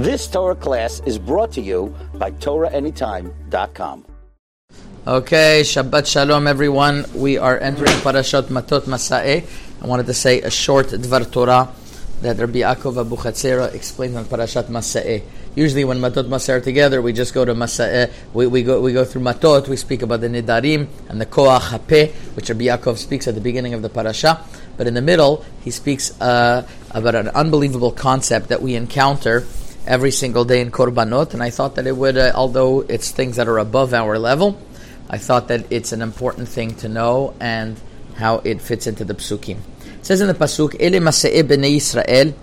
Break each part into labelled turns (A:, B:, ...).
A: This Torah class is brought to you by TorahAnytime.com.
B: Okay, Shabbat Shalom, everyone. We are entering Parashat Matot Masa'eh. I wanted to say a short Dvar Torah that Rabbi Yaakov Abu explained on Parashat Masa'eh. Usually, when Matot Masa'eh are together, we just go to Masa'eh. We, we, go, we go through Matot, we speak about the Nidarim and the Koach HaPeh, which Rabbi Yaakov speaks at the beginning of the Parasha. But in the middle, he speaks uh, about an unbelievable concept that we encounter every single day in Korbanot. And I thought that it would, uh, although it's things that are above our level, I thought that it's an important thing to know and how it fits into the psukim. It says in the pasuk, "Ele masei bnei Yisrael."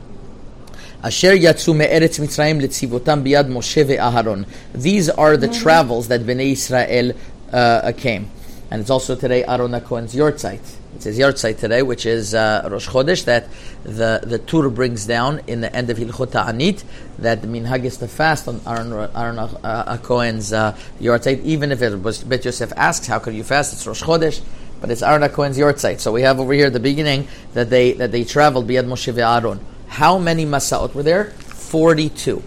B: Asher yatsu me'eretz Mitzrayim letzivotam biyad Moshe ve'Aharon. These are the travels that Bnei Israel uh, came. And it's also today Aaron Cohen's Yortzeit. It says Yortzeit today, which is uh, Rosh Chodesh, that the, the Tur brings down in the end of Hilchot Anit, that the minhag is to fast on Aaron, Aaron uh, Cohen's uh, Yortzeit, even if it was, Bet Yosef asks, how could you fast? It's Rosh Chodesh, but it's Aaron Cohen's Yortzeit. So we have over here at the beginning that they, that they traveled Biyad Moshe ve'Aaron. How many Masaot were there? 42.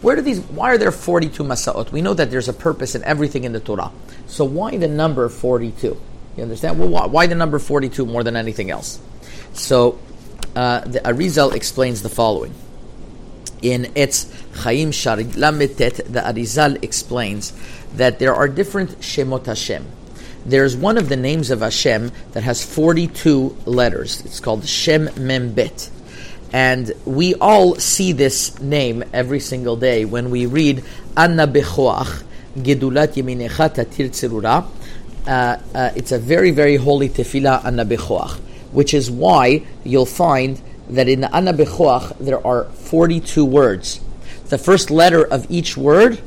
B: Where do these? Why are there 42 Masaot? We know that there's a purpose in everything in the Torah. So why the number 42? You understand? Well, why, why the number 42 more than anything else? So uh, the Arizal explains the following. In its Chaim Shari Lametet, the Arizal explains that there are different Shemot Hashem. There's one of the names of Hashem that has 42 letters. It's called Shem Membet. And we all see this name every single day when we read Anna Bechoach, Gedulat Yeminecha Tatir. Uh, uh, it's a very, very holy tefillah Anna Bechoach, which is why you'll find that in the Anna there are 42 words. The first letter of each word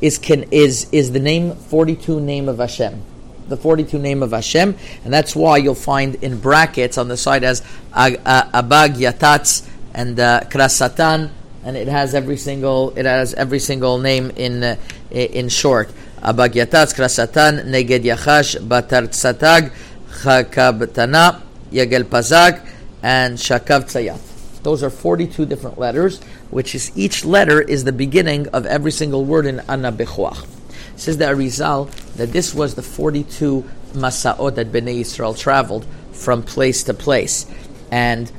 B: is, can, is, is the name, 42 name of Hashem the 42 name of Hashem, and that's why you'll find in brackets on the side as Abag Yatatz and uh, Krasatan, and it has every single it has every single name in uh, in short. Abag Yatatz, Krasatan, Neged Yachash, Batar Tzatag, Chakab Tana, Yagel Pazak, and Shakav Tzayat. Those are 42 different letters, which is each letter is the beginning of every single word in Anna Bechuach. Says the Arizal that this was the 42 Masaot that Bnei Israel traveled from place to place. And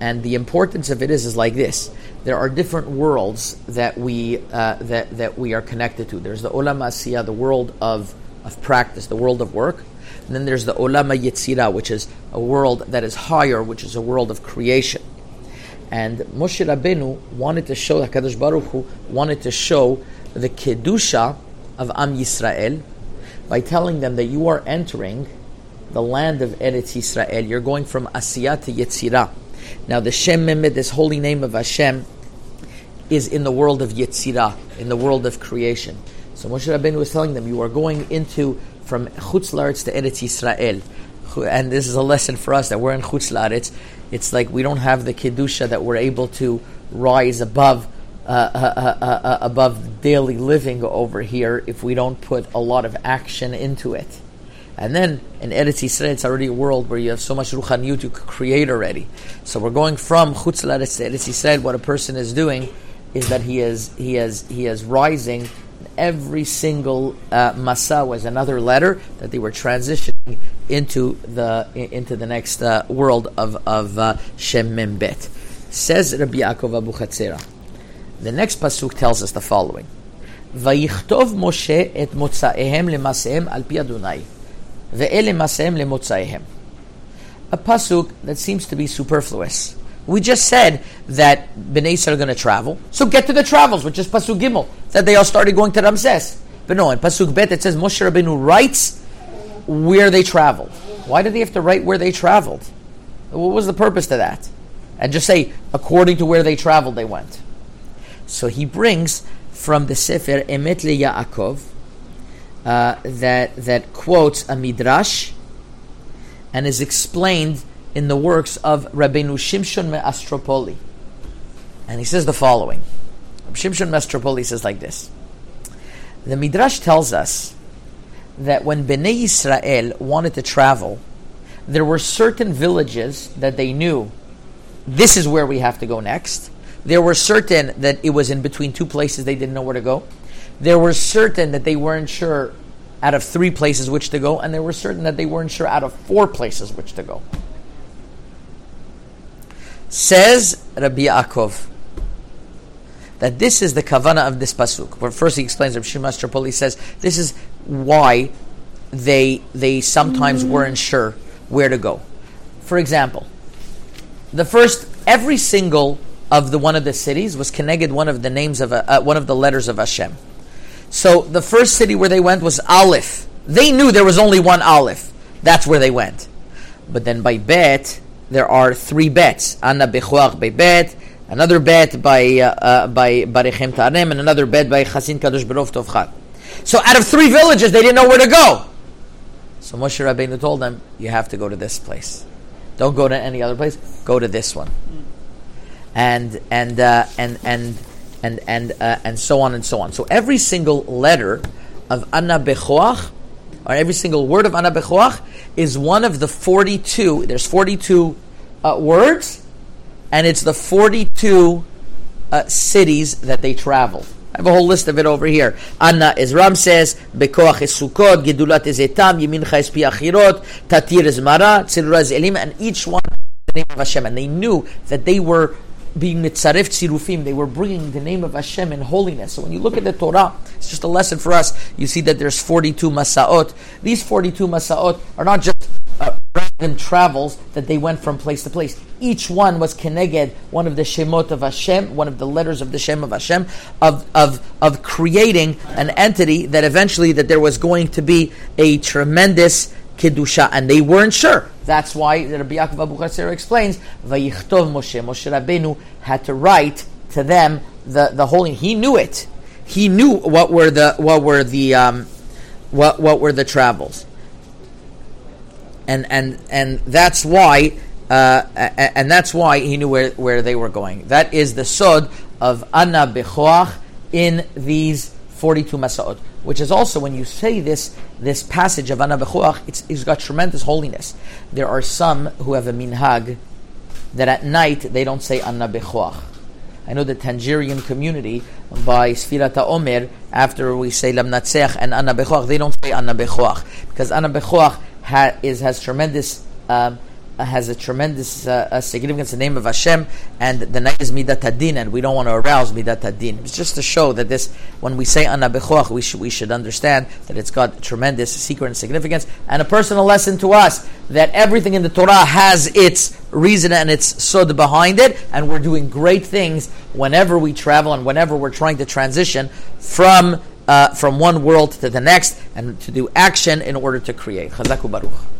B: and the importance of it is, is like this. There are different worlds that we uh, that, that we are connected to. There's the Olam Asiyah, the world of, of practice, the world of work. And then there's the Olam Yetzira, which is a world that is higher, which is a world of creation. And Moshe Rabbeinu wanted to show, HaKadosh Baruch Hu wanted to show the Kedusha of Am Yisrael by telling them that you are entering the land of Eretz Yisrael. You're going from Asiyah to Yetzirah. Now, the Shem Membet, this holy name of Hashem, is in the world of Yetzirah, in the world of creation. So Moshe Rabbeinu was telling them, you are going into from Chutz Laretz to Eretz Yisrael. And this is a lesson for us that we're in Chutz Laretz. It's like we don't have the Kedusha that we're able to rise above uh, uh, uh, above daily living over here if we don't put a lot of action into it. And then in Eretz Yisrael, it's already a world where you have so much ruchaniyut you could create already. So we're going from Chutz Laretz to Eretz Yisrael. What a person is doing is that he is he is he is rising. Every single uh, masa was another letter that they were transitioning into the into the next uh, world of of uh, Shem Membet. Says Rabbi Yaakov Abu Chatzera. The next pasuk tells us the following: "Vayichtov Moshe et motzaehem lemasehem al pi Adonai, ve'ele masehem lemotzaehem." A pasuk that seems to be superfluous. We just said that Bnei Israel are going to travel, so get to the travels, which is pasuk Gimel, that they all started going to Ramses. But no, in pasuk Bet it says Moshe Rabbeinu writes where they traveled. Why did they have to write where they traveled? What was the purpose to that? And just say according to where they traveled, they went. So he brings from the Sefer Emet Le Yaakov uh, that that quotes a midrash and is explained in the works of Rabbeinu Shimshon Me'astropoli. And he says the following. Shimshon Me'astropoli says like this. The midrash tells us that when Bnei Israel wanted to travel, there were certain villages that they knew this is where we have to go next There were certain that it was in between two places they didn't know where to go. There were certain that they weren't sure out of three places which to go, and there were certain that they weren't sure out of four places which to go. Says Rabbi Yaakov that this is the kavana of this pasuk. First, he explains. Rabbi Shimon Tripoli says this is why they they sometimes weren't sure where to go. For example, the first every single of the one of the cities was connected one of the names of a, uh, one of the letters of Hashem. So the first city where they went was Aleph. They knew there was only one Aleph. That's where they went. But then by Bet, there are three bets. Anna Bechuach by Bet, another bet by uh, uh, by Barechem Tarem, and another bet by Chasin Kadosh Berov Tovchat. So out of three villages, they didn't know where to go. So Moshe Rabbeinu told them, you have to go to this place. Don't go to any other place. Go to this one. And and uh, and and and and uh, and so on and so on. So every single letter of Anna Bechoach, or every single word of Anna Bechoach, is one of the forty-two. There's forty-two uh, words, and it's the forty-two uh, cities that they traveled. I have a whole list of it over here. Anna is Ramses, Bekoach is Sukkot, Gedulat is Etam, Yemincha is Piachirot, Tatir is Mara, Tzilura is Elim, and each one the name of Hashem. And they knew that they were being mitzaref tzirufim, they were bringing the name of Hashem in holiness. So when you look at the Torah, it's just a lesson for us. You see that there's 42 masaot. These 42 masaot are not just uh, random travels that they went from place to place. Each one was keneged one of the shemot of Hashem, one of the letters of the Shem of Hashem, of, of, of creating an entity that eventually that there was going to be a tremendous kedusha, and they weren't sure. That's why Rabbi Yaakov Abu Chatzera explains, Vayichtov Moshe, Moshe Rabbeinu had to write to them the, the holy, he knew it. He knew what were the, what were the, um, what, what were the travels. And, and, and that's why, uh, and that's why he knew where, where they were going. That is the sod of Anna Bechoach in these 42 Masaot which is also when you say this this passage of Anna Bechuach, it's, it's got tremendous holiness. There are some who have a minhag that at night they don't say Anna Bechuach. I know the Tangerian community by Sfirata Omer, after we say Lamnatseach and Anna Bechuach, they don't say Anna Bechuach because Anna Bechuach ha, is, has tremendous um, has a tremendous uh, significance. The name of Hashem, and the night is Midat Hadin, and we don't want to arouse Midat Hadin. It's just to show that this, when we say Anna Bechoach, we should we should understand that it's got tremendous secret and significance, and a personal lesson to us that everything in the Torah has its reason and its sod behind it, and we're doing great things whenever we travel and whenever we're trying to transition from. Uh, from one world to the next, and to do action in order to create. Chazaku Baruch.